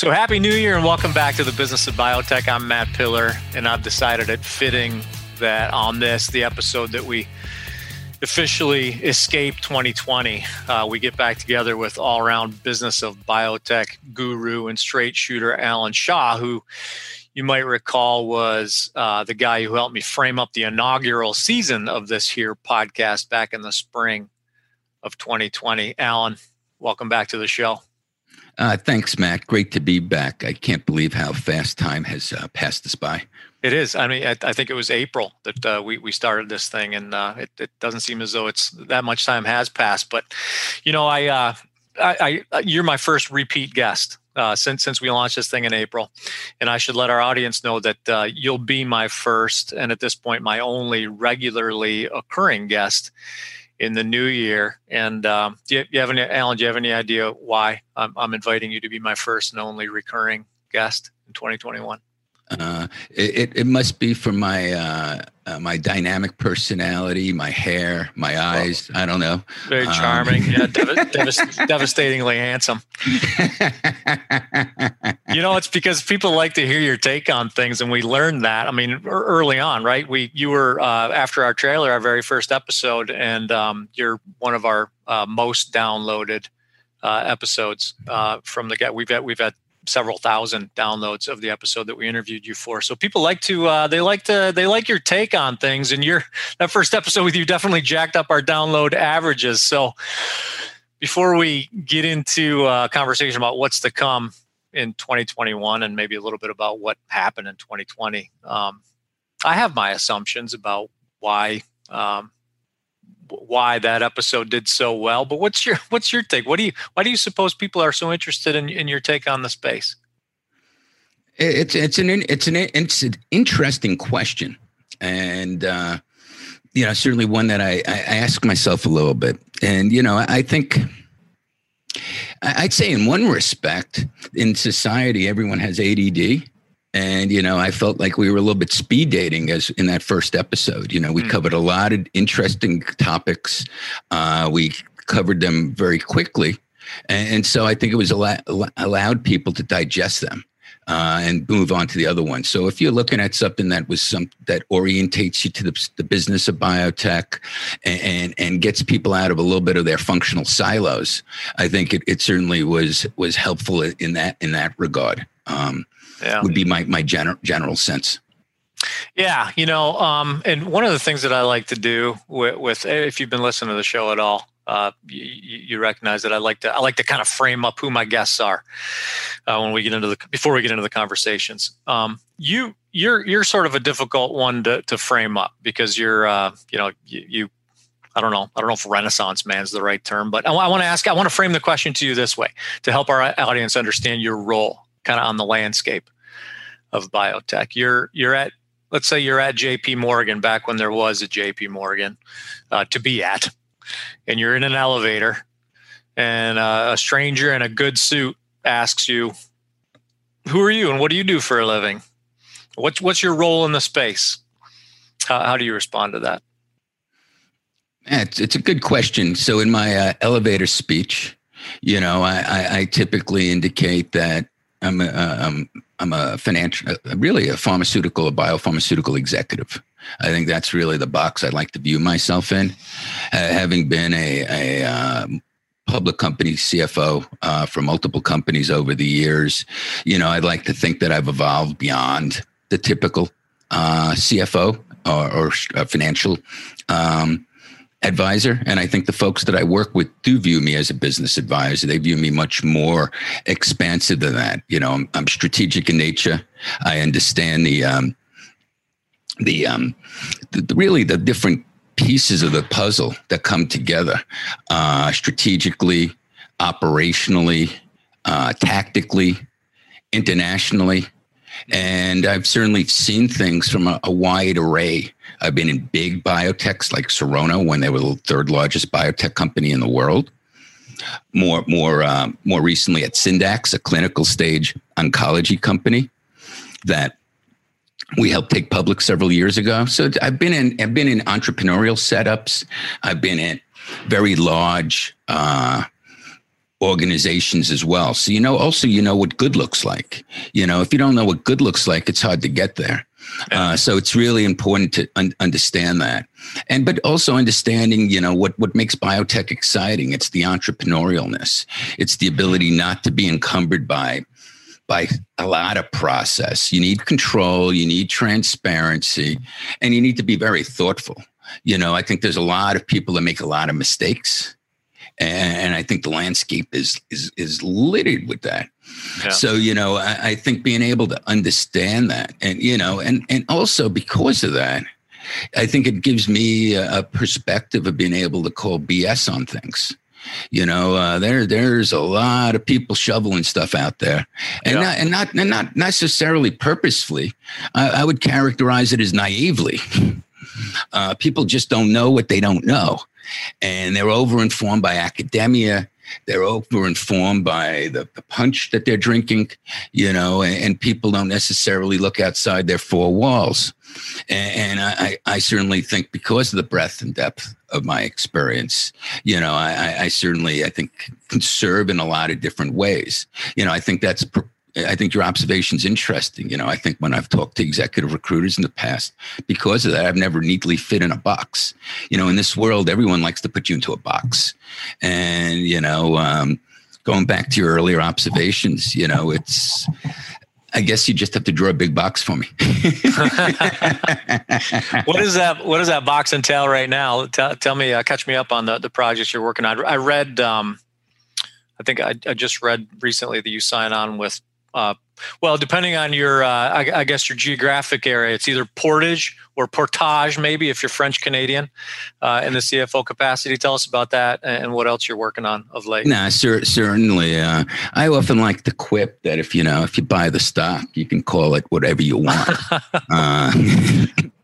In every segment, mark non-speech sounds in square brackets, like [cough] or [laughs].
So, Happy New Year and welcome back to the Business of Biotech. I'm Matt Pillar, and I've decided it fitting that on this, the episode that we officially escape 2020, uh, we get back together with all around Business of Biotech guru and straight shooter Alan Shaw, who you might recall was uh, the guy who helped me frame up the inaugural season of this here podcast back in the spring of 2020. Alan, welcome back to the show. Uh, thanks, Matt. Great to be back. I can't believe how fast time has uh, passed us by. It is. I mean, I, I think it was April that uh, we we started this thing, and uh, it, it doesn't seem as though it's that much time has passed. But you know, I, uh, I, I you're my first repeat guest uh, since since we launched this thing in April, and I should let our audience know that uh, you'll be my first and at this point my only regularly occurring guest in the new year. And um, do, you, do, you, have any, Alan? Do you have any idea why I'm, I'm, inviting you to be my first and only recurring guest in 2021? Uh, it, it must be for my uh, uh, my dynamic personality, my hair, my eyes. Well, I don't know. Very um, charming. Um, yeah, [laughs] dev- dev- devastatingly handsome. you know, it's because people like to hear your take on things, and we learned that. I mean, early on, right? We you were uh, after our trailer, our very first episode, and um, you're one of our uh, most downloaded uh, episodes from the get. We've had we've had several thousand downloads of the episode that we interviewed you for. So people like to uh, they like to they like your take on things, and your that first episode with you definitely jacked up our download averages. So before we get into a uh, conversation about what's to come in 2021 and maybe a little bit about what happened in 2020, um, I have my assumptions about why. Um, why that episode did so well. But what's your what's your take? What do you why do you suppose people are so interested in, in your take on the space? It's it's an it's an it's an interesting question, and uh, you know certainly one that I, I ask myself a little bit. And you know I think I'd say in one respect in society everyone has ADD and you know i felt like we were a little bit speed dating as in that first episode you know we mm. covered a lot of interesting topics uh, we covered them very quickly and, and so i think it was al- allowed people to digest them uh, and move on to the other one. So if you're looking at something that was some that orientates you to the, the business of biotech and, and, and gets people out of a little bit of their functional silos, I think it, it certainly was was helpful in that in that regard. Um, yeah. would be my my general general sense. Yeah, you know, um, and one of the things that I like to do with, with if you've been listening to the show at all, uh, you, you, recognize that I like to I like to kind of frame up who my guests are uh, when we get into the before we get into the conversations. Um, you you're you're sort of a difficult one to to frame up because you're uh, you know you, you I don't know. I don't know if Renaissance man is the right term, but I, I want to ask. I want to frame the question to you this way to help our audience understand your role kind of on the landscape of biotech. You're you're at let's say you're at J.P. Morgan back when there was a J.P. Morgan uh, to be at, and you're in an elevator, and uh, a stranger in a good suit asks you, "Who are you and what do you do for a living? What's what's your role in the space?" How, how do you respond to that? Yeah, it's, it's a good question. So in my uh, elevator speech, you know, I, I, I typically indicate that I'm a, I'm, I'm a financial, really a pharmaceutical, a biopharmaceutical executive. I think that's really the box I'd like to view myself in. Uh, having been a, a uh, public company CFO uh, for multiple companies over the years, you know, I'd like to think that I've evolved beyond the typical uh, CFO or, or financial um, advisor. And I think the folks that I work with do view me as a business advisor. They view me much more expansive than that. You know, I'm, I'm strategic in nature. I understand the, um, the, um, the, the, really the different pieces of the puzzle that come together uh, strategically, operationally, uh, tactically, internationally. And I've certainly seen things from a, a wide array I've been in big biotechs like Serono when they were the third largest biotech company in the world. More, more, um, more recently at Syndax, a clinical stage oncology company that we helped take public several years ago. So I've been in, I've been in entrepreneurial setups. I've been in very large, uh, organizations as well. So you know also you know what good looks like. You know, if you don't know what good looks like, it's hard to get there. Uh, so it's really important to un- understand that, and but also understanding, you know, what what makes biotech exciting. It's the entrepreneurialness. It's the ability not to be encumbered by by a lot of process. You need control. You need transparency, and you need to be very thoughtful. You know, I think there's a lot of people that make a lot of mistakes and I think the landscape is is is littered with that. Yeah. So you know, I, I, think being able to understand that, and you know, and and also because of that, I think it gives me a, perspective of being able to call BS on things. You know, uh, there there's a lot of people shoveling stuff out there, and yeah. not and not and not necessarily purposefully. I, I would characterize it as naively. [laughs] Uh, people just don't know what they don't know and they're overinformed by academia. They're overinformed by the, the punch that they're drinking, you know, and, and, people don't necessarily look outside their four walls. And, and I, I, certainly think because of the breadth and depth of my experience, you know, I, I certainly, I think, can serve in a lot of different ways. You know, I think that's I think your observation is interesting. You know, I think when I've talked to executive recruiters in the past, because of that, I've never neatly fit in a box. You know, in this world, everyone likes to put you into a box. And, you know, um, going back to your earlier observations, you know, it's, I guess you just have to draw a big box for me. [laughs] what is that? What does that box entail right now? Tell, tell me, uh, catch me up on the, the projects you're working on. I read, um, I think I, I, just read recently that you sign on with uh, well, depending on your, uh, I, I, guess your geographic area, it's either portage or portage, maybe if you're French Canadian, uh, in the CFO capacity. Tell us about that and what else you're working on of late. Nah, cer- certainly. Uh, I often like to quip that if you know if you buy the stock, you can call it whatever you want. [laughs] [laughs]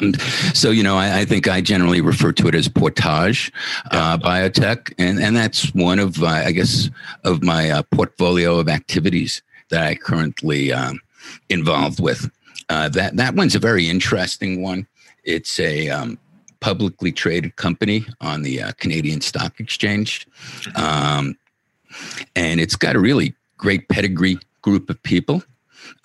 And so, you know, I, I, think I generally refer to it as portage uh, biotech, and and that's one of uh, I guess of my uh, portfolio of activities that I currently um, involved with. Uh, that that one's a very interesting one. It's a um, publicly traded company on the uh, Canadian Stock Exchange, um, and it's got a really great pedigree group of people.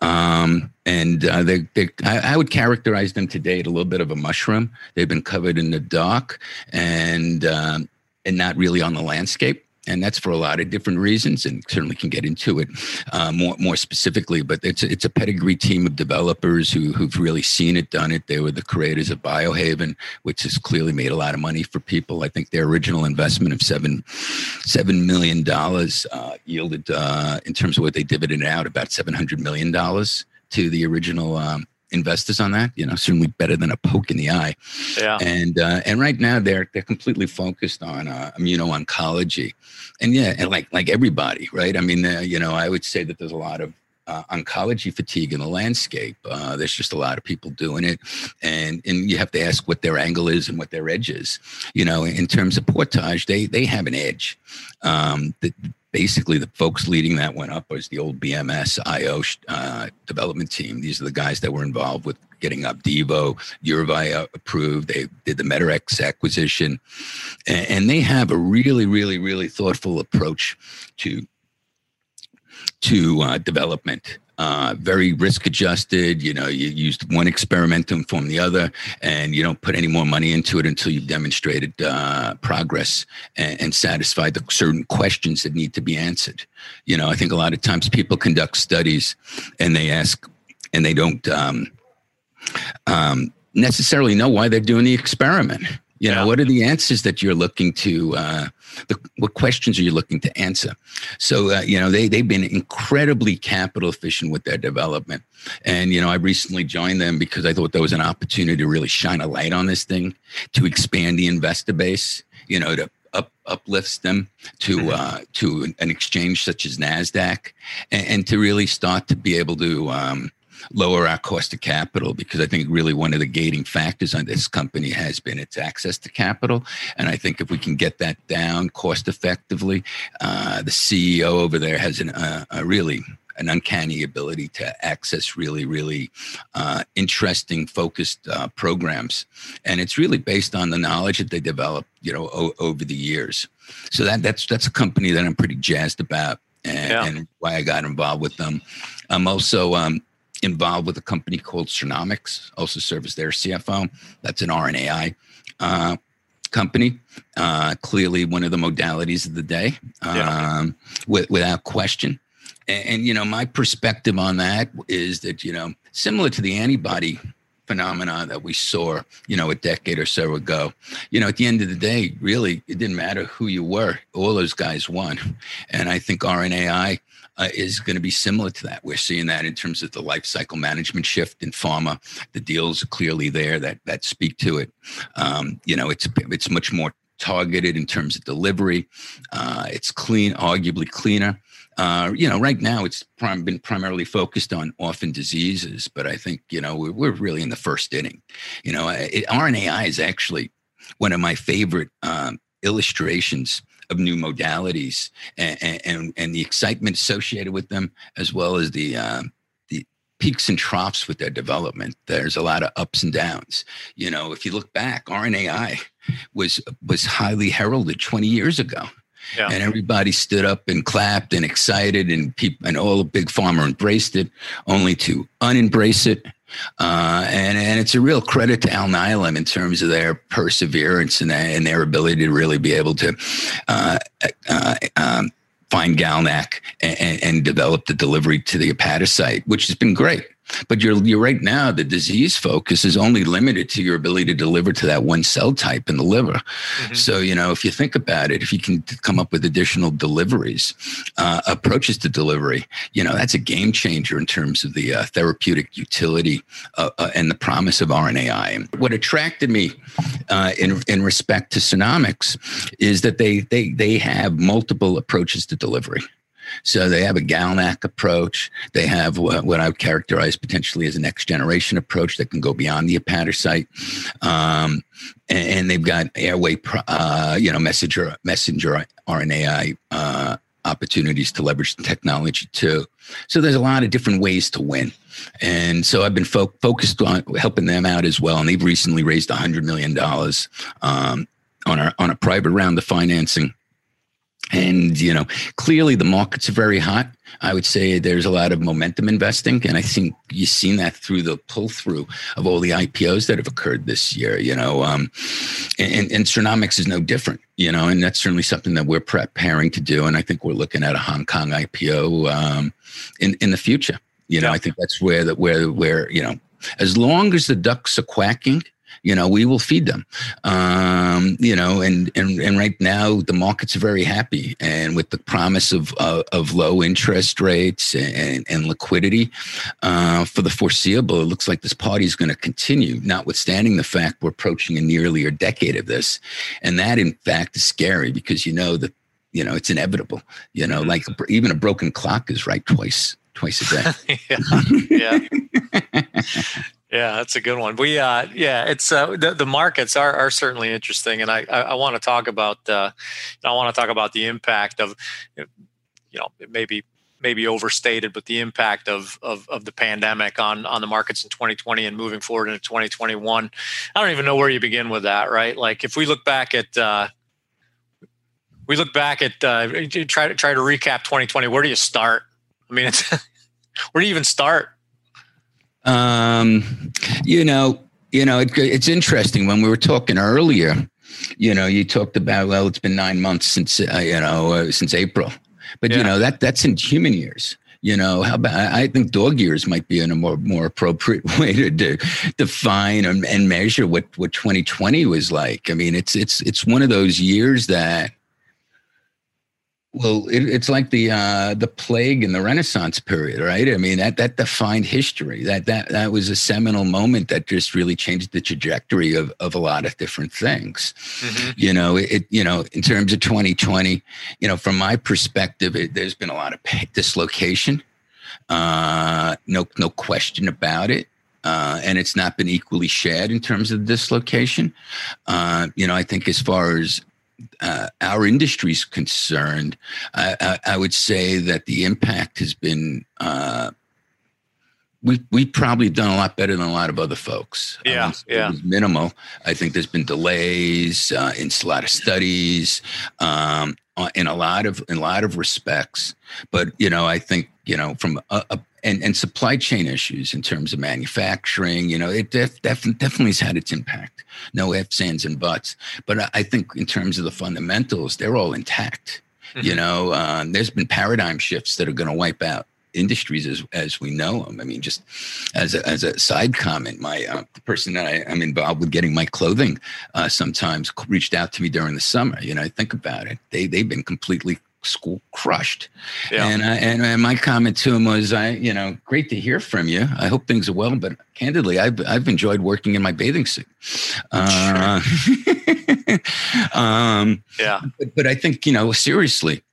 Um, and uh, they, they I, I, would characterize them today at a little bit of a mushroom. They've been covered in the dark and um, and not really on the landscape and that's for a lot of different reasons, and certainly can get into it uh, more more specifically. But it's it's a pedigree team of developers who who've really seen it, done it. They were the creators of Biohaven, which has clearly made a lot of money for people. I think their original investment of seven seven million dollars uh, yielded, uh, in terms of what they dividended out, about seven hundred million dollars to the original um, investors on that. You know, certainly better than a poke in the eye. Yeah. And uh, and right now they're they're completely focused on uh, immuno oncology, and yeah, and like like everybody, right? I mean, uh, you know, I would say that there's a lot of uh, oncology fatigue in the landscape. Uh, there's just a lot of people doing it, and and you have to ask what their angle is and what their edge is. You know, in terms of portage, they they have an edge. Um, the, basically the folks leading that went up was the old BMS IO uh, development team. These are the guys that were involved with getting Opdivo, Yervoy approved. They did the Medarex acquisition, and, and they have a really, really, really thoughtful approach to to uh, development uh, very risk adjusted. You know, you used one experiment to inform the other, and you don't put any more money into it until you've demonstrated uh, progress and, and, satisfied the certain questions that need to be answered. You know, I think a lot of times people conduct studies and they ask, and they don't um, um, necessarily know why they're doing the experiment. You know, yeah. what are the answers that you're looking to? Uh, the, what questions are you looking to answer? So, uh, you know, they they've been incredibly capital efficient with their development, and you know, I recently joined them because I thought there was an opportunity to really shine a light on this thing, to expand the investor base. You know, to up, uplifts them to mm-hmm. uh, to an exchange such as Nasdaq, and, and, to really start to be able to um, lower our cost of capital because I think really one of the gating factors on this company has been its access to capital. And I think if we can get that down cost effectively, uh, the CEO over there has an, uh, a really an uncanny ability to access really, really uh, interesting, focused uh, programs, and it's really based on the knowledge that they developed, you know, o- over the years. So that that's that's a company that I'm pretty jazzed about, and, yeah. and why I got involved with them. I'm also um, involved with a company called Sirnaomics, also serve as their CFO. That's an RNAi uh, company. Uh, clearly, one of the modalities of the day, yeah. um, with, without question. And, and, you know, my perspective on that is that you know, similar to the antibody phenomenon that we saw, you know, a decade or so ago. You know, at the end of the day, really, it didn't matter who you were. All those guys won. And I think RNAi uh, is going to be similar to that. We're seeing that in terms of the life cycle management shift in pharma. The deals are clearly there that that speak to it. Um, you know, it's it's much more targeted in terms of delivery. Uh, it's clean, arguably cleaner. Uh, you know, right now it's prim- been primarily focused on orphan diseases, but I think you know we're, we're really in the first inning. You know, it, RNAi is actually one of my favorite um, illustrations of new modalities and, and, and the excitement associated with them, as well as the uh, the peaks and troughs with their development. There's a lot of ups and downs. You know, if you look back, RNAi was was highly heralded 20 years ago. Yeah. And everybody stood up and clapped and excited, and people and all the big pharma embraced it, only to unembrace it uh, and, and it's a real credit to Alnylam in terms of their perseverance and, their, and their ability to really be able to uh, uh, um, find GalNAc and, and, develop the delivery to the hepatocyte, which has been great. But you're you're right now. The disease focus is only limited to your ability to deliver to that one cell type in the liver. Mm-hmm. So you know, if you think about it, if you can come up with additional deliveries, uh, approaches to delivery, you know, that's a game changer in terms of the uh, therapeutic utility uh, uh and the promise of RNAi. What attracted me uh, in in respect to Sirnaomics is that they they they have multiple approaches to delivery. So they have a GalNAc approach. They have what, what I would characterize potentially as a next generation approach that can go beyond the hepatocyte. Um, and, and, they've got airway, uh, you know, messenger messenger RNAi uh, opportunities to leverage the technology too. So there's a lot of different ways to win. And so I've been fo- focused on helping them out as well. And they've recently raised $100 million um, on, our, on a private round of financing and, you know, clearly the markets are very hot. I would say there's a lot of momentum investing. And I think you've seen that through the pull through of all the IPOs that have occurred this year, you know. Um, and, and Sirnaomics is no different, you know, and that's certainly something that we're preparing to do. And I think we're looking at a Hong Kong IPO um, in, in the future. You know, yeah. I think that's where that where where, you know, as long as the ducks are quacking you know we will feed them. Um, you know and, and and right now the markets are very happy and with the promise of uh, of low interest rates and, and liquidity uh, for the foreseeable it looks like this party is going to continue notwithstanding the fact we're approaching a nearly a decade of this. And that in fact is scary because you know that you know it's inevitable. You know like even a broken clock is right twice twice a day. [laughs] Yeah. Yeah [laughs] Yeah, that's a good one. We, uh, yeah, it's uh, the, the markets are, are certainly interesting, and I, I, I want to talk about, uh, I want to talk about the impact of, you know, maybe maybe overstated, but the impact of, of of the pandemic on on the markets in 2020 and moving forward into 2021. I don't even know where you begin with that, right? Like if we look back at. Uh, we look back at uh, try to try to recap 2020. Where do you start? I mean, it's [laughs] where do you even start? Um, you know, you know, it, it's interesting when we were talking earlier. You know, you talked about well, it's been nine months since uh, you know uh, since April, but yeah. you know that that's in human years. You know, how about I think dog years might be in a more more appropriate [laughs] way to, to define and, and measure what what 2020 was like. I mean, it's it's it's one of those years that well, it, it's like the uh, the plague in the Renaissance period, right? I mean, that that defined history. That that that was a seminal moment that just really changed the trajectory of of a lot of different things. Mm-hmm. You know, it you know, in terms of 2020, you know, from my perspective, it, there's been a lot of dislocation. Uh, no no question about it. Uh, and it's not been equally shared in terms of dislocation. Uh, you know, I think as far as uh, our industry's concerned, I, I, I, would say that the impact has been uh, we we've probably done a lot better than a lot of other folks. Yeah, yeah. minimal. I think there's been delays uh, in a lot of studies, um, uh, in a lot of in a lot of respects. But you know, I think you know from a, a and and supply chain issues in terms of manufacturing. You know, it def, def, definitely has had its impact. No ifs, ands, and buts. But I, I think in terms of the fundamentals, they're all intact. Mm-hmm. You know, uh, there's been paradigm shifts that are going to wipe out industries as as we know them. I mean, just as a, as a side comment, my uh, the person that I, am involved with getting my clothing uh, sometimes reached out to me during the summer. You know, I think about it; they they've been completely school crushed. Yeah. And, I, and, and my comment to him was, I, you know, great to hear from you. I hope things are well, but candidly, I've, I've enjoyed working in my bathing suit. Uh, [laughs] um, yeah. But, but I think, you know, seriously,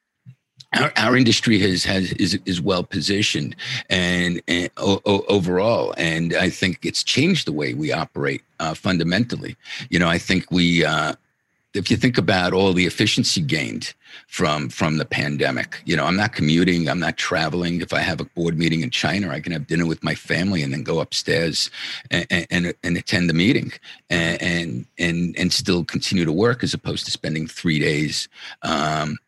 our, our industry has, has is, is well positioned and, and o, overall, and I think it's changed the way we operate uh, fundamentally. You know, I think we, uh, if you think about all the efficiency gained from from the pandemic, you know, I'm not commuting, I'm not traveling. If I have a board meeting in China, I can have dinner with my family and then go upstairs and and, and attend the meeting and, and and still continue to work as opposed to spending three days. Um,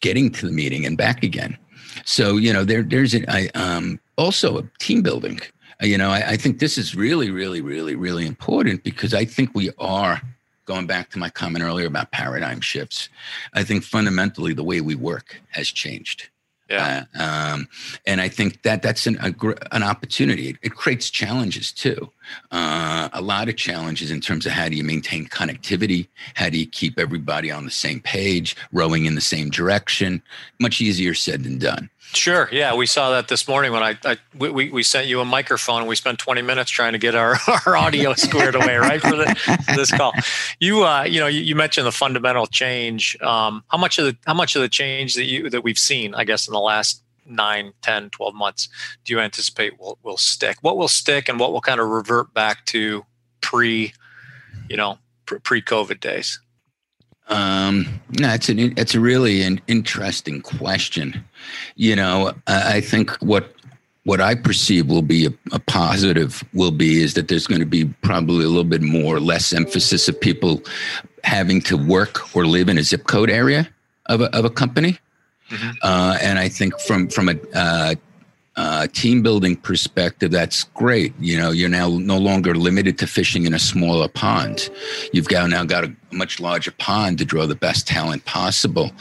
getting to the meeting and back again. So you know, there there's a, I, um, also a team building. You know, I, I think this is really, really, really, really important because I think we are going back to my comment earlier about paradigm shifts. I think fundamentally the way we work has changed. Yeah. Uh, um, and I think that that's an, a, an opportunity. It, it, creates challenges too. Uh, a lot of challenges in terms of how do you maintain connectivity? How do you keep everybody on the same page, rowing in the same direction? Much easier said than done. Sure. Yeah, we saw that this morning when I, I we, we sent you a microphone and we spent 20 minutes trying to get our, [laughs] our audio squared away right for, the, for this call. You uh, you know you, you mentioned the fundamental change. Um, how much of the how much of the change that you that we've seen, I guess, in the last 9, 10, 12 months do you anticipate will will stick? What will stick and what will kind of revert back to pre, you know, pre COVID days? Um, no, it's an it's a really an interesting question. You know, I, I think what what I perceive will be a, a, positive will be is that there's going to be probably a little bit more less emphasis of people having to work or live in a zip code area of a of a company. Mm-hmm. Uh, and I think from from a uh, uh, team building perspective, that's great. You know, you're now no longer limited to fishing in a smaller pond. You've got now got a much larger pond to draw the best talent possible.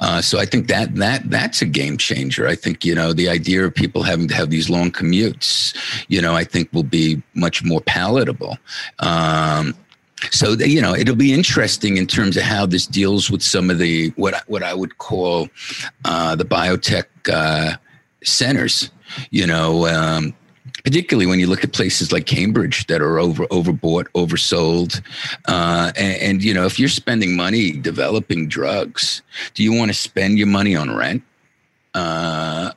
Uh, so I think that that that's a game changer. I think you know the idea of people having to have these long commutes, you know, I think will be much more palatable. Um, so you know it'll be interesting in terms of how this deals with some of the what what I would call uh, the biotech uh, centers you know, um, particularly when you look at places like Cambridge that are over overbought, oversold, uh, and, and, you know, if you're spending money developing drugs, do you want to spend your money on rent? Uh,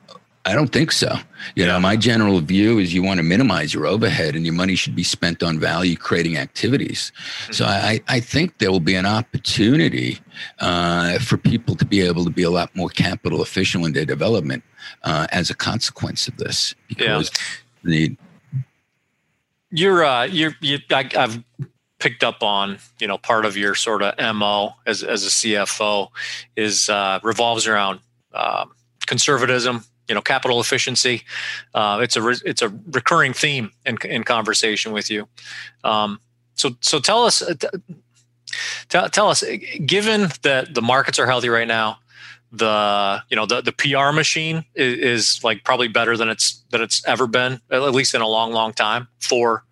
I don't think so. You know, my general view is you want to minimize your overhead and your money should be spent on value creating activities. Mm-hmm. So I, I think there will be an opportunity uh, for people to be able to be a lot more capital efficient in their development uh, as a consequence of this. Because yeah. the you're uh, you're you, I, I've picked up on you know part of your sort of mo as as a CFO is uh, revolves around um, conservatism you know capital efficiency. Uh, it's a re- it's a recurring theme in, in conversation with you. Um, so so tell us uh, tell, tell us given that the markets are healthy right now the you know the the PR machine is, is, like probably better than it's than it's ever been at least in a long long time for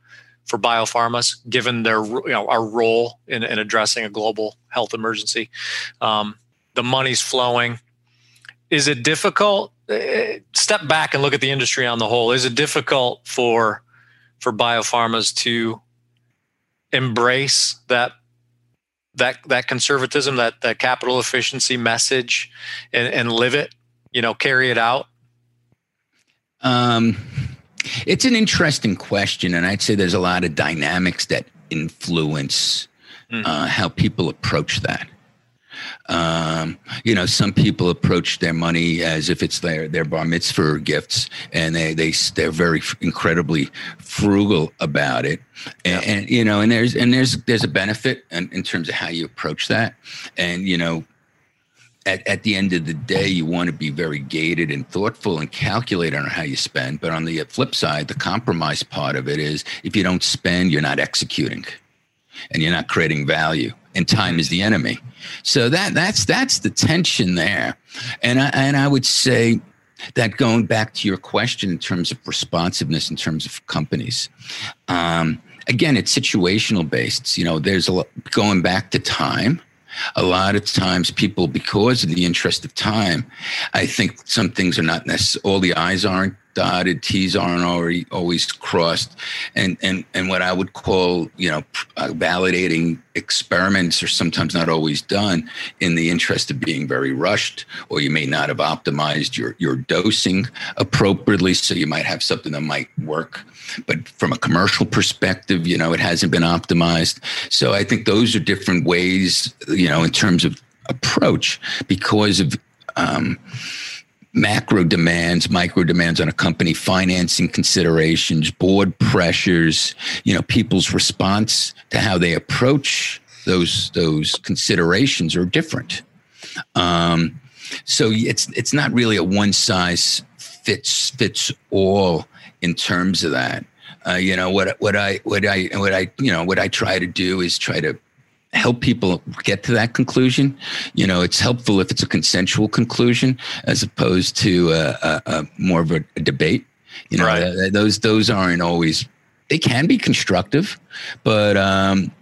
for biopharmas given their you know our role in, in addressing a global health emergency. Um, the money's flowing is it difficult uh, step back and look at the industry on the whole is it difficult for for biopharmas to embrace that that that conservatism, that that capital efficiency message, and, and live it. You know, carry it out. Um, it's an interesting question, and I'd say there's a lot of dynamics that influence mm-hmm. uh, how people approach that. Um, you know, some people approach their money as if it's their their bar mitzvah gifts, and they they they're very incredibly frugal about it. And, yeah. and you know, and there's and there's there's a benefit in, in terms of how you approach that, and you know, at, at the end of the day, you want to be very gated and thoughtful and calculate on how you spend. But on the flip side, the compromise part of it is if you don't spend, you're not executing and you're not creating value and time is the enemy. So that that's that's the tension there. And I, and I would say that going back to your question in terms of responsiveness in terms of companies um, again it's situational based you know there's a lot going back to time a lot of times people because of the interest of time i think some things are not necessary all the i's aren't dotted t's aren't already always crossed. And and and what i would call you know uh, validating experiments are sometimes not always done in the interest of being very rushed or you may not have optimized your your dosing appropriately so you might have something that might work but from a commercial perspective, you know, it hasn't been optimized. So I think those are different ways, you know, in terms of approach because of um, macro demands, micro demands on a company, financing considerations, board pressures, you know, people's response to how they approach those those considerations are different. Um, so it's it's not really a one size fits fits all in terms of that. Uh, you know what what I what I what I you know what I try to do is try to help people get to that conclusion. You know, it's helpful if it's a consensual conclusion as opposed to a, a, a more of a, a, debate. You know, right. those those aren't always. They can be constructive, but um,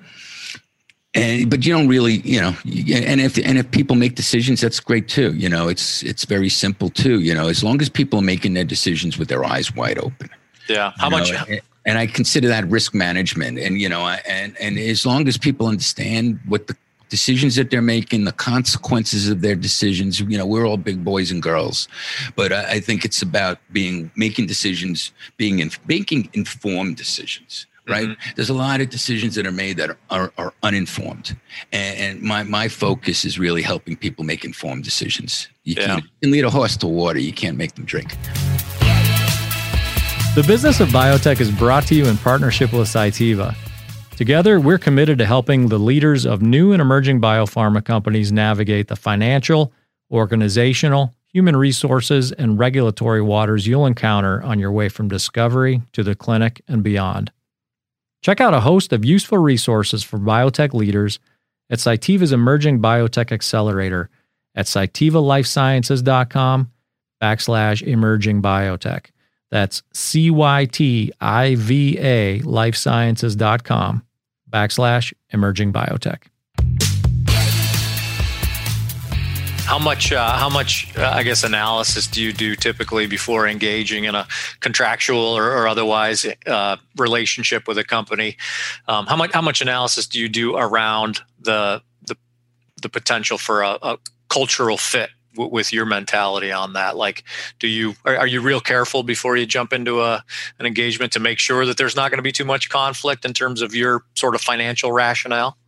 and but you don't really you know and if and if people make decisions that's great too. You know it's it's very simple too you know as long as people are making their decisions with their eyes wide open. Yeah. How much know, and i consider that risk management. And you know and and as long as people understand what the decisions that they're making the consequences of their decisions you know we're all big boys and girls. But i, I think it's about being making decisions being in, making informed decisions right? Mm-hmm. There's a lot of decisions that are made that are, are, are uninformed. And, and, my, my focus is really helping people make informed decisions. You, yeah. can, you can lead a horse to water, you can't make them drink. The business of biotech is brought to you in partnership with Cytiva. Together, we're committed to helping the leaders of new and emerging biopharma companies navigate the financial, organizational, human resources, and regulatory waters you'll encounter on your way from discovery to the clinic and beyond. Check out a host of useful resources for biotech leaders at Cytiva's Emerging Biotech Accelerator at cytivalifesciences.com backslash emerging biotech. That's C-Y-T-I-V-A lifesciences.com backslash emerging biotech. How much, uh, how much, uh, I guess, analysis do you do typically before engaging in a contractual or, or otherwise uh, relationship with a company? Um, how much, how much analysis do you do around the the, the potential for a, a cultural fit with your mentality on that like do you are, are, you real careful before you jump into a an engagement to make sure that there's not going to be too much conflict in terms of your sort of financial rationale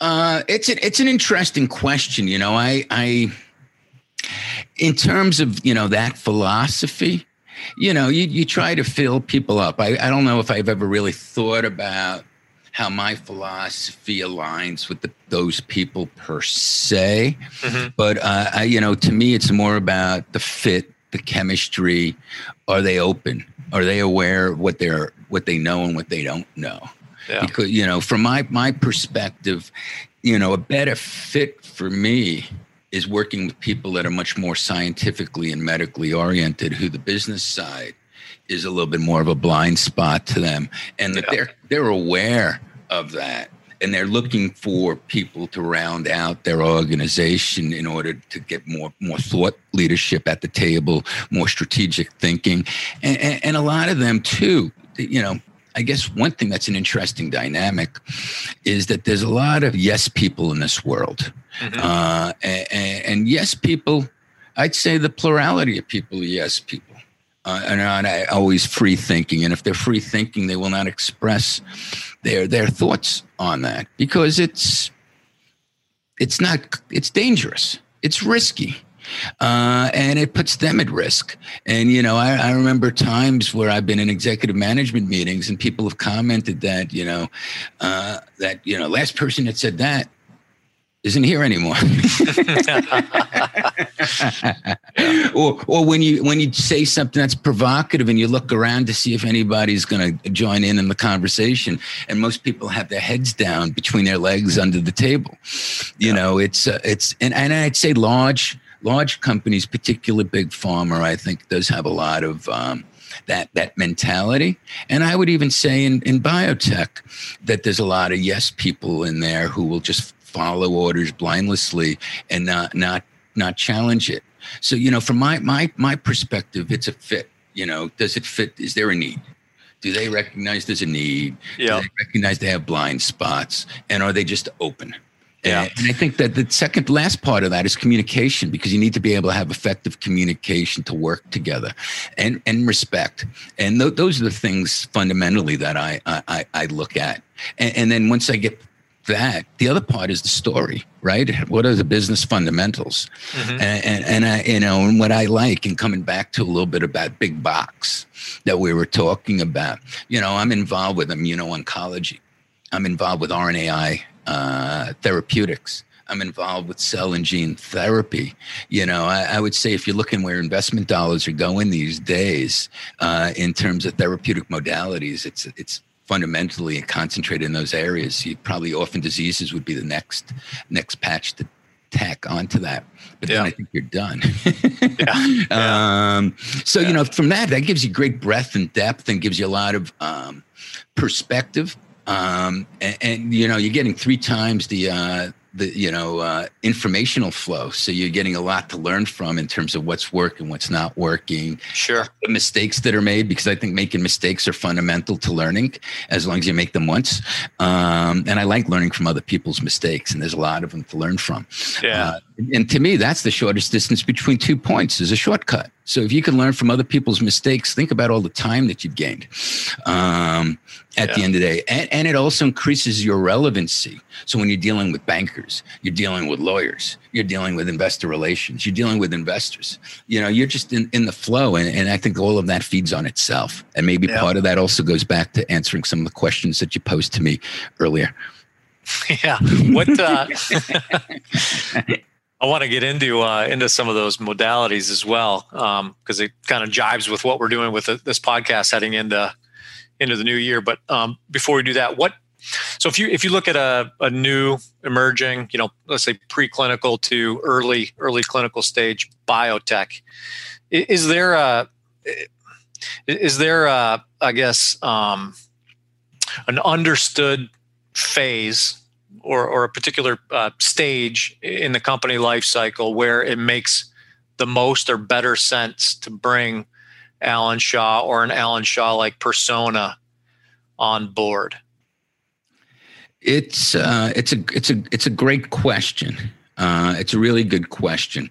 uh, it's an it's an interesting question. You know, I I in terms of you know that philosophy, you know, you you try to fill people up. I I don't know if I've ever really thought about how my philosophy aligns with the, those people per se, mm-hmm. but uh, I, you know, to me, it's more about the fit, the chemistry. Are they open? Are they aware of what they're what they know and what they don't know? Yeah. Because you know, from my my perspective, you know, a better fit for me is working with people that are much more scientifically and medically oriented, who the business side is a little bit more of a blind spot to them, and that yeah. they're they're aware of that and they're looking for people to round out their organization in order to get more more thought leadership at the table, more strategic thinking, and, and, and a lot of them too. You know, I guess one thing that's an interesting dynamic is that there's a lot of yes people in this world. Mm-hmm. Uh, and, and, yes people, I'd say the plurality of people are yes people. Uh, and are not always free thinking. And if they're free thinking, they will not express their their thoughts on that because it's it's not it's dangerous it's risky uh, and it puts them at risk. And you know, I, I, remember times where I've been in executive management meetings, and people have commented that you know uh, that you know last person that said that isn't here anymore. [laughs] or, or when you when you say something that's provocative and you look around to see if anybody's going to join in in the conversation, and most people have their heads down between their legs under the table. You yeah. know, it's uh, it's and, and I'd say large large companies, particularly big pharma, I think does have a lot of um, that that mentality. And I would even say in, in biotech that there's a lot of yes people in there who will just follow orders blindlessly and not not not challenge it. So you know, from my my my perspective, it's a fit. You know, does it fit? Is there a need? Do they recognize there's a need? Yeah. Do they recognize they have blind spots? And are they just open? Yeah. And I think that the second last part of that is communication because you need to be able to have effective communication to work together and, and respect. And th- those are the things fundamentally that I, I, I look at. And, and then once I get that, the other part is the story, right? What are the business fundamentals? Mm-hmm. And, and, and I, you know, and what I like, and coming back to a little bit about big box that we were talking about, you know, I'm involved with immuno-oncology. I'm involved with RNAi uh, therapeutics. I'm involved with cell and gene therapy. You know, I, I, would say if you're looking where investment dollars are going these days uh, in terms of therapeutic modalities, it's it's fundamentally concentrated in those areas. You probably orphan diseases would be the next next patch to tack onto that. But yeah. then I think you're done. [laughs] [laughs] yeah. Um, so yeah. you know, from that, that gives you great breadth and depth, and gives you a lot of um, perspective um, and, and, you know you're getting three times the uh, the you know uh, informational flow. So you're getting a lot to learn from in terms of what's working what's not working. Sure. The mistakes that are made because i think making mistakes are fundamental to learning as long as you make them once. Um, and i like learning from other people's mistakes and there's a lot of them to learn from. Yeah. Uh, and to me that's the shortest distance between two points is a shortcut so if you can learn from other people's mistakes think about all the time that you've gained um, at yeah. the end of the day and, and it also increases your relevancy so when you're dealing with bankers, you're dealing with lawyers, you're dealing with investor relations, you're dealing with investors. You know, you're just in, in the flow. And, and I think all of that feeds on itself. And maybe yeah. part of that also goes back to answering some of the questions that you posed to me earlier. [laughs] Yeah. What uh, [laughs] [laughs] I want to get into uh, into some of those modalities as well, because um, it kind of jives with what we're doing with this podcast heading into into the new year. But um, before we do that, what so if you if you look at a, a new emerging, you know, let's say preclinical to early early clinical stage biotech, is there a is there a I guess um, an understood phase or or a particular uh, stage in the company life cycle where it makes the most or better sense to bring Alan Shaw or an Alan Shaw like persona on board? It's uh, it's a it's a it's a great question. Uh, it's a really good question,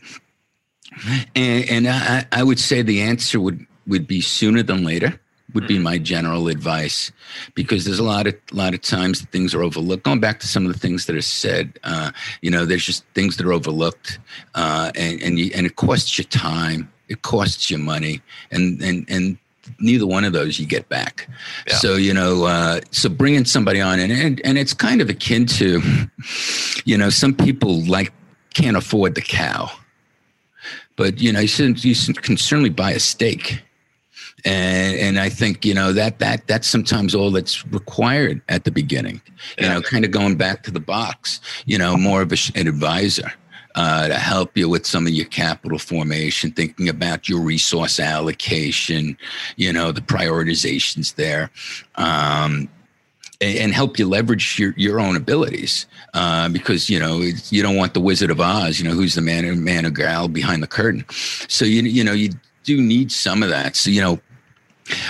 and, and I, I would say the answer would would be sooner than later would be mm-hmm. my general advice because there's a lot of a lot of times that things are overlooked going back to some of the things that are said uh, you know there's just things that are overlooked uh, and and, you, and it costs you time it costs you money and and and neither one of those you get back. Yeah. So you know, uh, so bringing somebody on, and, and and it's kind of akin to, [laughs] you know, some people like can't afford the cow, but you know, you, should, you can certainly buy a steak. And, and I think you know that that that's sometimes all that's required at the beginning. You yeah. know, kind of going back to the box. You know, more of a, an advisor uh, to help you with some of your capital formation, thinking about your resource allocation, you know, the prioritizations there. Um, and, help you leverage your, your own abilities uh, because you know you don't want the Wizard of Oz, you know, who's the man man of Grail behind the curtain. So you you know you do need some of that. So you know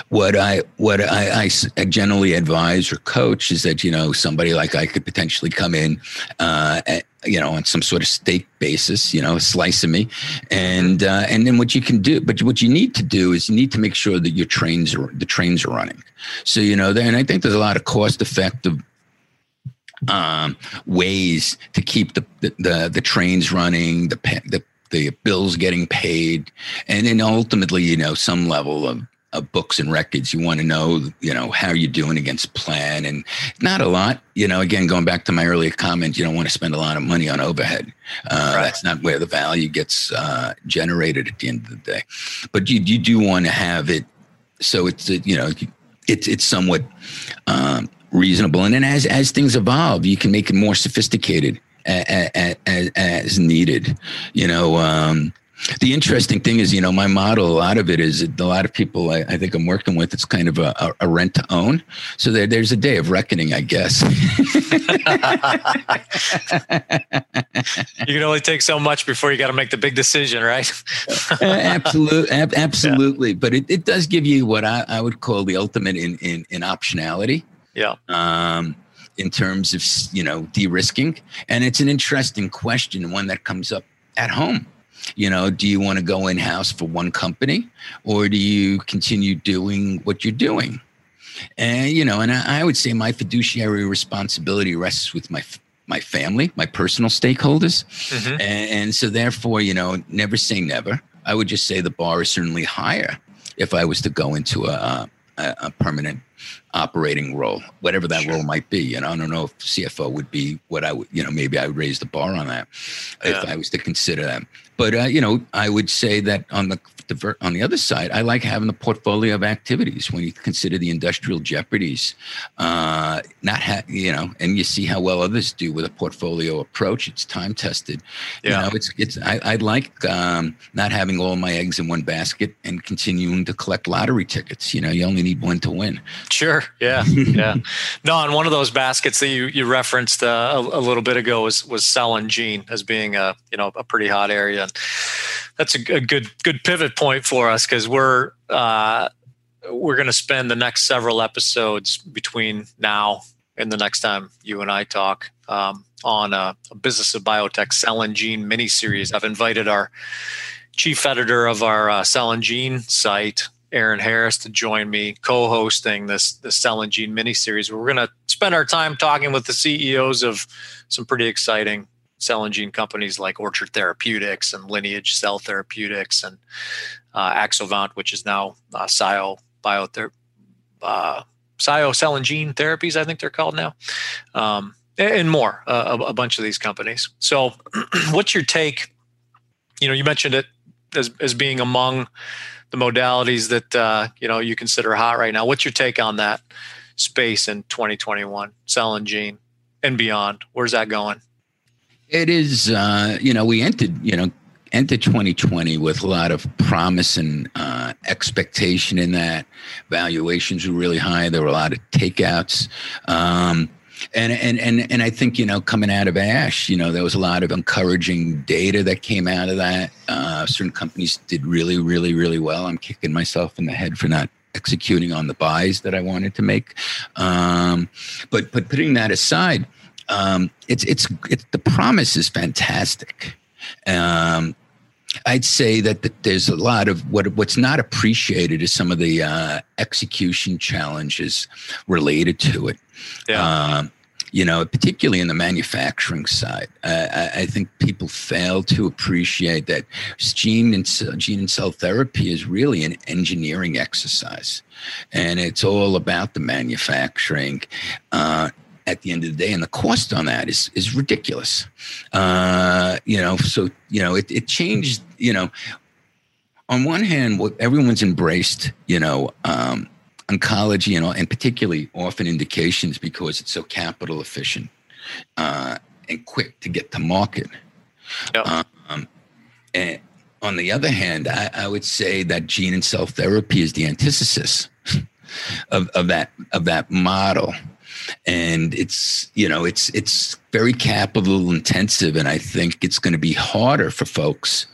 what I what I, I, generally advise or coach is that you know somebody like I could potentially come in, uh, at, you know, on some sort of steak basis, you know, a slice of me, and uh, and then what you can do, but what you need to do is you need to make sure that your trains are the trains are running. So you know, and I think there's a lot of cost effective um, ways to keep the, the, the, the trains running, the, the, the bills getting paid, and then ultimately, you know, some level of books and records. You want to know, you know, how you're doing against plan and not a lot. You know, again, going back to my earlier comment, you don't want to spend a lot of money on overhead. Uh, right. That's not where the value gets uh, generated at the end of the day. But you, you do want to have it so it's, you know, it's, it's somewhat um, reasonable. And then as, as things evolve, you can make it more sophisticated as, as, as needed. You know, um, the interesting thing is, you know, my model, a lot of it is a lot of people I, I think I'm working with, it's kind of a, a rent to own. So there, there's a day of reckoning, I guess. [laughs] you can only take so much before you got to make the big decision, right? [laughs] absolutely. Ab- absolutely. Yeah. But it, it does give you what I, I would call the ultimate in, in, in optionality. Yeah. Um, in terms of, you know, de-risking. And it's an interesting question, one that comes up at home you know do you want to go in house for one company or do you continue doing what you're doing? And you know and I, I, would say my fiduciary responsibility rests with my my family my personal stakeholders. Mm-hmm. and, and so therefore you know never say never. I would just say the bar is certainly higher if i was to go into a, a, a permanent operating role, whatever that sure. role might be. And I don't know if CFO would be what I would, you know, maybe I would raise the bar on that yeah. if I was to consider that. But uh, you know, I would say that on the on the other side, I like having the portfolio of activities when you consider the industrial jeopardies. Uh, not ha- you know, and you see how well others do with a portfolio approach. It's time tested. Yeah. You know, it's it's. I, I like um, not having all my eggs in one basket and continuing to collect lottery tickets. You know, you only need one to win. Sure. Yeah. [laughs] Yeah. no, and one of those baskets that you you referenced uh, a, a, little bit ago was was Cell and Gene as being a you know a pretty hot area that's a, a good good pivot point for us because we're uh, we're going to spend the next several episodes between now and the next time you and I talk um, on a, a, business of biotech cell and gene mini series. I've invited our chief editor of our uh, cell and gene site, Erin Harris, to join me co-hosting this the cell and gene mini series. We're going to spend our time talking with the CEOs of some pretty exciting cell and gene companies like Orchard Therapeutics and Lineage Cell Therapeutics and uh, Axovant, which is now uh, Biother- uh, Cell and Gene Therapies, I think they're called now, um, and more, uh, a, a, bunch of these companies. So, [clears throat] what's your take? You know, you mentioned it as, as being among the modalities that uh, you know you consider hot right now. What's your take on that space in 2021, cell and gene and beyond? Where's that going? It is, uh, you know, we entered, you know, entered 2020 with a lot of promise and uh, expectation in that. Valuations were really high. There were a lot of takeouts. Um, and, and and and I think you know coming out of ASH, you know there was a lot of encouraging data that came out of that. Uh, certain companies did really, really, really well. I'm kicking myself in the head for not executing on the buys that I wanted to make. Um, but but putting that aside, um, it's, it's it's the promise is fantastic. Um, I'd say that the, there's a lot of what what's not appreciated is some of the uh, execution challenges related to it. Yeah. Um, you know, particularly in the manufacturing side, uh, I, I, think people fail to appreciate that gene and gene and cell therapy is really an engineering exercise, and it's all about the manufacturing. Uh, at the end of the day, and the cost on that is is ridiculous. Uh, you know, so you know it, it changed. You know, on one hand, what everyone's embraced, you know, um, oncology and and particularly orphan indications because it's so capital efficient uh, and quick to get to market. Yep. Um, and on the other hand, I, I would say that gene and cell therapy is the antithesis [laughs] of, of that of that model and it's you know it's it's very capital intensive. And i think it's going to be harder for folks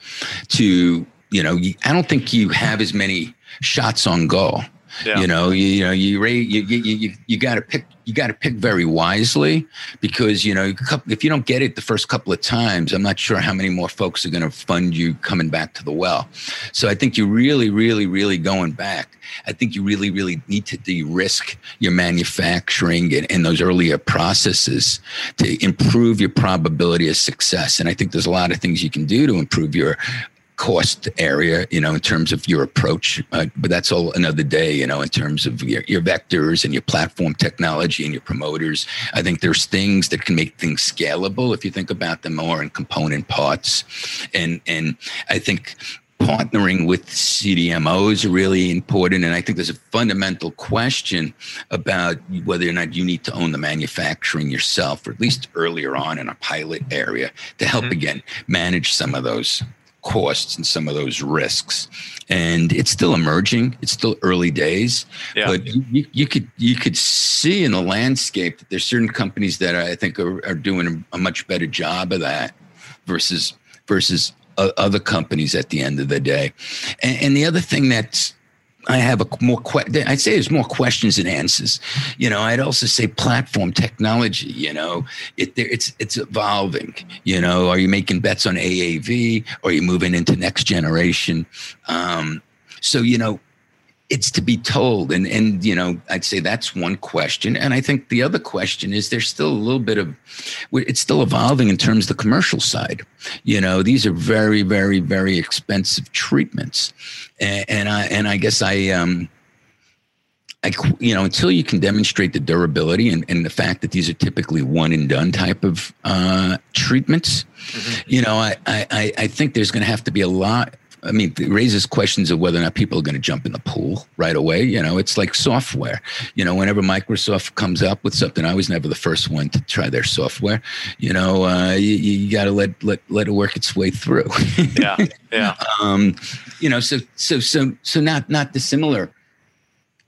to you know i don't think you have as many shots on goal Yeah. You know, you, you know, you you you you, got to pick you got to pick very wisely because you know if you don't get it the first couple of times, I'm not sure how many more folks are going to fund you coming back to the well. So I think you're really, really, really going back. I think you really, really need to de-risk your manufacturing and, and those earlier processes to improve your probability of success. And I think there's a lot of things you can do to improve your cost area, you know, in terms of your approach. Uh, but that's all another day, you know, in terms of your, your vectors and your platform technology and your promoters. I think there's things that can make things scalable if you think about them more in component parts. And and I think partnering with CDMOs are really important. And I think there's a fundamental question about whether or not you need to own the manufacturing yourself, or at least earlier on in a pilot area to help mm-hmm. again manage some of those costs and some of those risks. And it's still emerging. It's still early days, yeah. but you, you, could you could see in the landscape that there's certain companies that I think are, are doing a, a much better job of that versus versus other companies at the end of the day. And, and the other thing that's I have a more que- I'd say there's more questions than answers. You know, I'd also say platform technology. You know, it it's it's evolving. You know, are you making bets on AAV? Or are you moving into next generation? Um, so you know, it's to be told. And and you know i'd say that's one question. And i think the other question is there's still a little bit of it's still evolving in terms of the commercial side. You know these are very very very expensive treatments. And, and i and i guess i um I, you know, until you can demonstrate the durability and, and the fact that these are typically one and done type of uh, treatments, mm-hmm. you know, I, I, I think there's going to have to be a lot I mean, it raises questions of whether or not people are going to jump in the pool right away. You know, it's like software. You know, whenever Microsoft comes up with something, I was never the first one to try their software. You know, uh, you, you got to let let let it work its way through. yeah, yeah. [laughs] Um, you know, so so so so not not dissimilar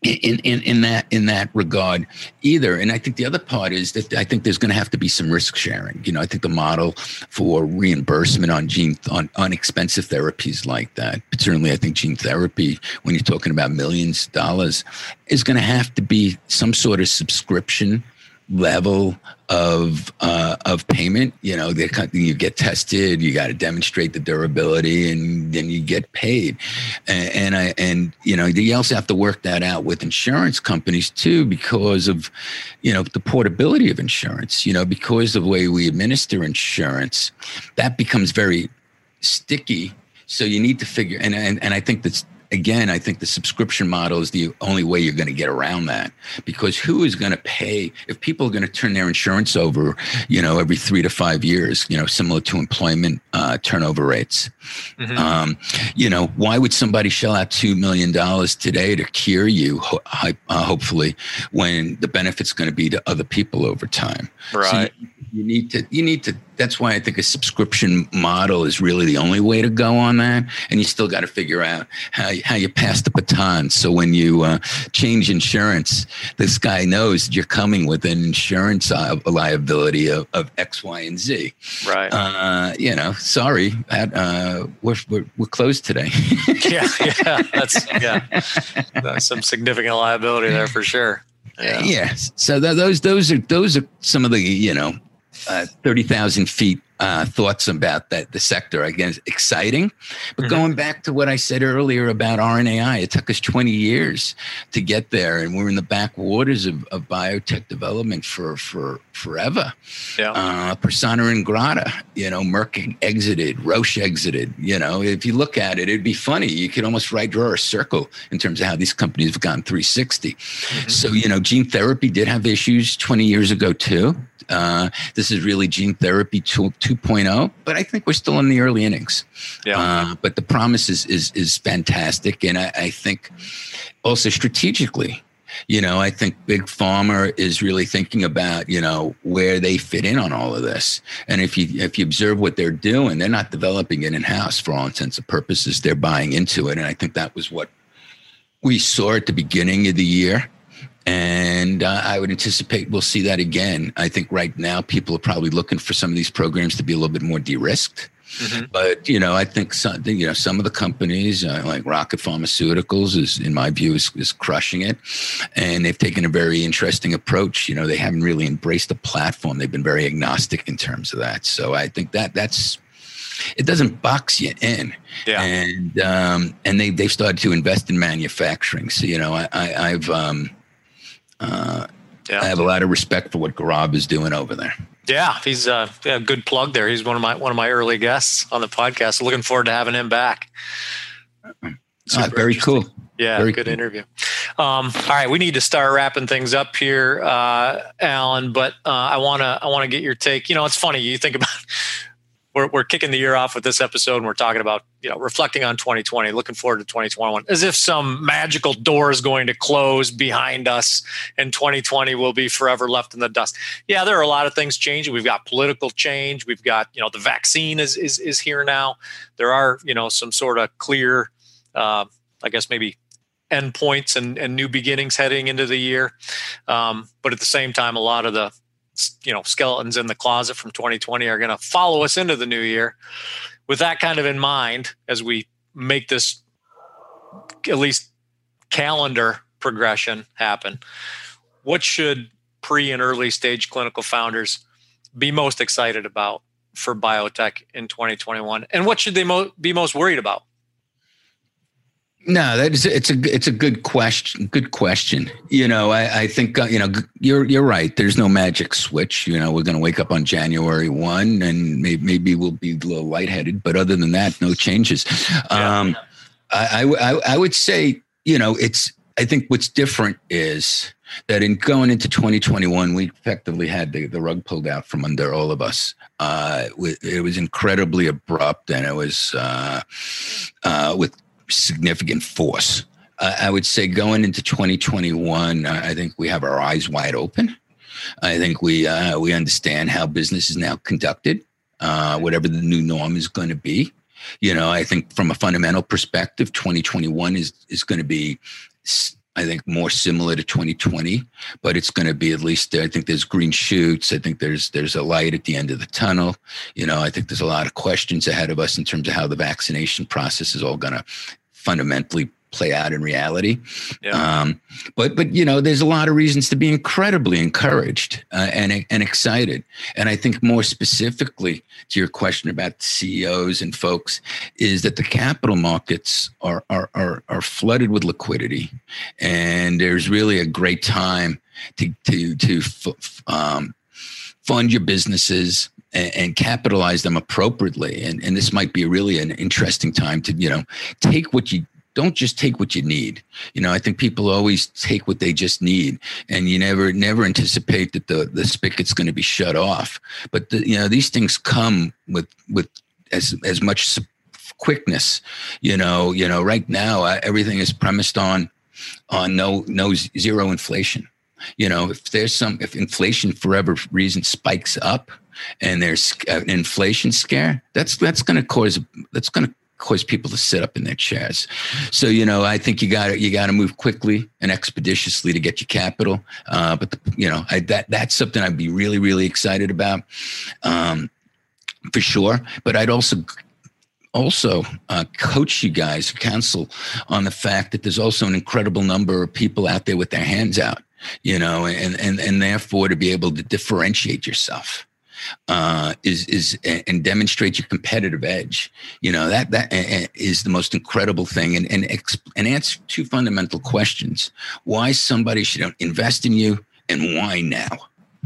in, in, in that in that regard either. And I think the other part is that I think there's going to have to be some risk sharing. You know, I think the model for reimbursement on gene on, on expensive therapies like that, certainly I think gene therapy, when you're talking about millions of dollars, is going to have to be some sort of subscription level of uh, of payment. You know, they, you get tested, you got to demonstrate the durability, and then you get paid. And, and I and you know, you also have to work that out with insurance companies too, because of you know the portability of insurance. You know, because of the way we administer insurance, that becomes very sticky. So you need to figure, and and, and I think that's again, I think the subscription model is the only way you're going to get around that because who is going to pay if people are going to turn their insurance over, you know, every three to five years, you know, similar to employment uh, turnover rates. Mm-hmm. Um, you know, why would somebody shell out $2 million today to cure you, ho- uh, hopefully, when the benefit's going to be to other people over time? Right. So you need to you need to that's why i think a subscription model is really the only way to go on that. And you still got to figure out how, how you pass the baton. So when you uh, change insurance this guy knows you're coming with an insurance liability of, of x y and z. Right. Uh, you know sorry uh, we're, we're, we're closed today. [laughs] Yeah yeah that's [laughs] yeah. That's some significant liability there for sure. Yeah. Yes. So th- those those are those are some of the you know uh, 30,000 feet uh, thoughts about that the sector. Again, exciting. But mm-hmm. going back to what I said earlier about RNAi, it took us 20 years to get there, and we're in the backwaters of, of biotech development for for forever. Yeah. Uh, Persona and Grata, you know, Merck exited, Roche exited. You know, if you look at it, it'd be funny. You could almost right draw a circle in terms of how these companies have gone 360. Mm-hmm. So you know, gene therapy did have issues 20 years ago too. Uh, this is really gene therapy 2, 2.0, but I think we're still in the early innings. Yeah. Uh, but the promise is is is fantastic, and I, I think also strategically, you know, I think Big Pharma is really thinking about, you know, where they fit in on all of this. And if you if you observe what they're doing, they're not developing it in house for all intents and purposes. They're buying into it, and I think that was what we saw at the beginning of the year. And uh, I would anticipate we'll see that again. I think right now people are probably looking for some of these programs to be a little bit more de risked. Mm-hmm. But you know, I think some you know some of the companies uh, like Rocket Pharmaceuticals is, in my view, is, is crushing it, and they've taken a very interesting approach. You know, they haven't really embraced the platform; they've been very agnostic in terms of that. So I think that that's it doesn't box you in. Yeah. And um, and they they've started to invest in manufacturing. So you know, I, I have um, uh, yeah. I have a lot of respect for what Gaurav is doing over there. Yeah, he's uh, a good plug there. He's one of my one of my early guests on the podcast. Looking forward to having him back. Ah, very cool. Yeah, very good cool. interview. Um, all right, we need to start wrapping things up here, uh, Alan. But uh, I wanna I wanna get your take. You know, it's funny you think about we're, we're kicking the year off with this episode and we're talking about you know reflecting on 2020 looking forward to 2021 as if some magical door is going to close behind us and 2020 will be forever left in the dust. Yeah there are a lot of things changing. We've got political change. We've got you know the vaccine is is, is here now. There are you know some sort of clear uh, i guess maybe endpoints and, and new beginnings heading into the year. Um, but at the same time a lot of the you know skeletons in the closet from 2020 are going to follow us into the new year. With that kind of in mind as we make this at least calendar progression happen what should pre and early stage clinical founders be most excited about for biotech in 2021 and what should they mo- be most worried about no, that is it's a it's a good question. Good question. You know, I, I think uh, you know you're you're right. There's no magic switch. You know, we're going to wake up on January one, and maybe, maybe we'll be a little lightheaded. But other than that, no changes. Yeah. Um, I, I I would say you know it's. I think what's different is that in going into 2021, we effectively had the, the rug pulled out from under all of us. Uh, it was incredibly abrupt, and it was uh, uh, with significant force. Uh, I would say going into 2021, uh, I think we have our eyes wide open. I think we uh, we understand how business is now conducted, uh, whatever the new norm is going to be. You know, I think from a fundamental perspective, 2021 is is going to be, I think, more similar to 2020, but it's going to be at least. There. I think there's green shoots. I think there's there's a light at the end of the tunnel. You know, I think there's a lot of questions ahead of us in terms of how the vaccination process is all going to fundamentally play out in reality. Yeah. Um, but but you know, there's a lot of reasons to be incredibly encouraged uh, and and excited. And I think more specifically to your question about CEOs and folks is that the capital markets are are are, are flooded with liquidity, and there's really a great time to to to um, fund your businesses and, and, capitalize them appropriately. And, and this might be really an interesting time to, you know, take what you don't just take what you need. You know, I think people always take what they just need, and you never never anticipate that the the spigot's going to be shut off. But the, you know, these things come with with as as much quickness. You know, you know, right now uh, everything is premised on on no no zero inflation. You know, if there's some if inflation for whatever reason spikes up, and there's an inflation scare, that's that's going to cause that's going to cause people to sit up in their chairs. So you know, I think you got to you got to move quickly and expeditiously to get your capital. Uh, but the, you know, I, that that's something I'd be really really excited about, um, for sure. But I'd also also uh, coach you guys, counsel on the fact that there's also an incredible number of people out there with their hands out, you know, and and and therefore to be able to differentiate yourself uh, is is and demonstrate your competitive edge. You know that that is the most incredible thing, and and and answer two fundamental questions: why somebody should invest in you, and why now.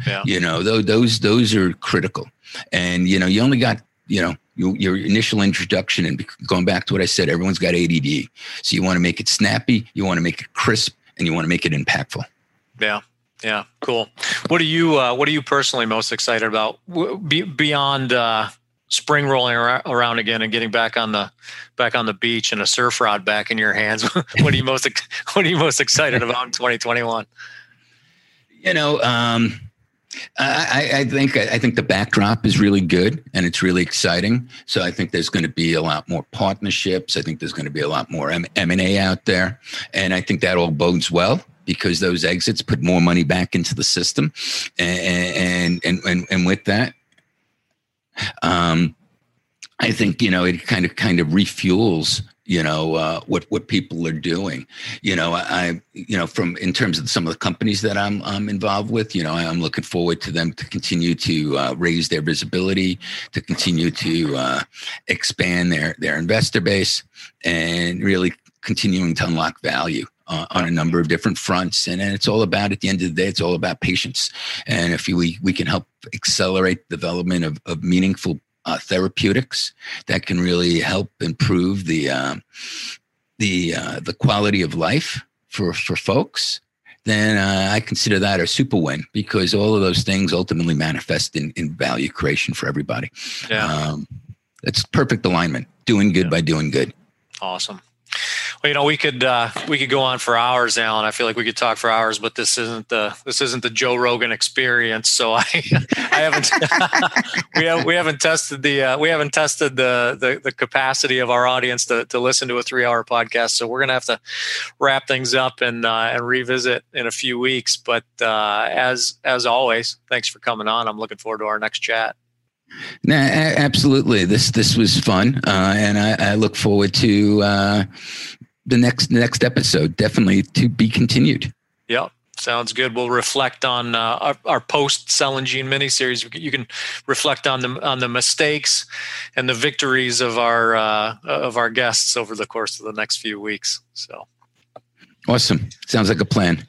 Yeah. You know, those those those are critical, and you know you only got you know your, your initial introduction and going back to what I said, everyone's got ADD, so you want to make it snappy, you want to make it crisp, and you want to make it impactful. Yeah. Yeah, cool. What are you uh, What are you personally most excited about Be- beyond uh, spring rolling around again and getting back on the back on the beach and a surf rod back in your hands? [laughs] what are you most [laughs] What are you most excited about in 2021? You know, um, I, I, think I think the backdrop is really good and it's really exciting. So I think there's going to be a lot more partnerships. I think there's going to be a lot more M and A out there, and I think that all bodes well because those exits put more money back into the system, and and and and, with that, um, I think you know it kind of kind of refuels you know uh, what what people are doing. You know, I you know from in terms of some of the companies that I'm I'm involved with. You know, I'm looking forward to them to continue to uh, raise their visibility, to continue to uh, expand their their investor base, and really continuing to unlock value. Uh, on a number of different fronts. And, and it's all about, at the end of the day, it's all about patients. And if we, we can help accelerate development of, of meaningful uh, therapeutics that can really help improve the uh, the uh, the quality of life for for folks, then uh, I consider that a super win because all of those things ultimately manifest in, in value creation for everybody. Yeah, um, it's perfect alignment. Doing good yeah. by doing good. Awesome. Well, you know, we could uh, we could go on for hours, Alan. I feel like we could talk for hours, but this isn't the this isn't the Joe Rogan experience. So I [laughs] I haven't [laughs] we have we haven't tested the uh, we haven't tested the, the the capacity of our audience to to listen to a three hour podcast. So we're gonna have to wrap things up and uh, and revisit in a few weeks. But uh, as as always, thanks for coming on. I'm looking forward to our next chat. Nah, absolutely. This this was fun, uh, and I, I, look forward to uh, the next next episode. Definitely to be continued. Yep. Sounds good. We'll reflect on uh, our, our post Cell and Gene miniseries. You can reflect on the on the mistakes and the victories of our uh, of our guests over the course of the next few weeks. So awesome! Sounds like a plan.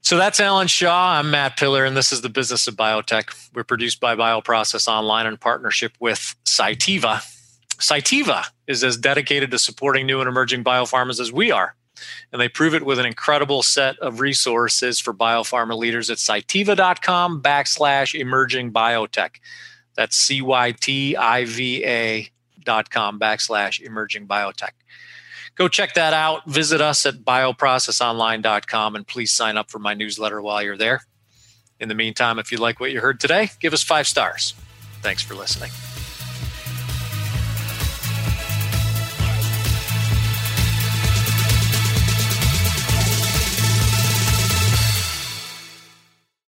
So that's Alan Shaw. I'm Matt Pillar, and this is the Business of Biotech. We're produced by Bioprocess Online in partnership with Cytiva. Cytiva is as dedicated to supporting new and emerging biopharmas as we are. And they prove it with an incredible set of resources for biopharma leaders at cytiva.com backslash emerging biotech. That's C-Y-T-I-V-A dot com backslash emerging biotech go check that out. Visit us at bioprocessonline.com and please sign up for my newsletter while you're there. In the meantime, if you like what you heard today, give us five stars. Thanks for listening.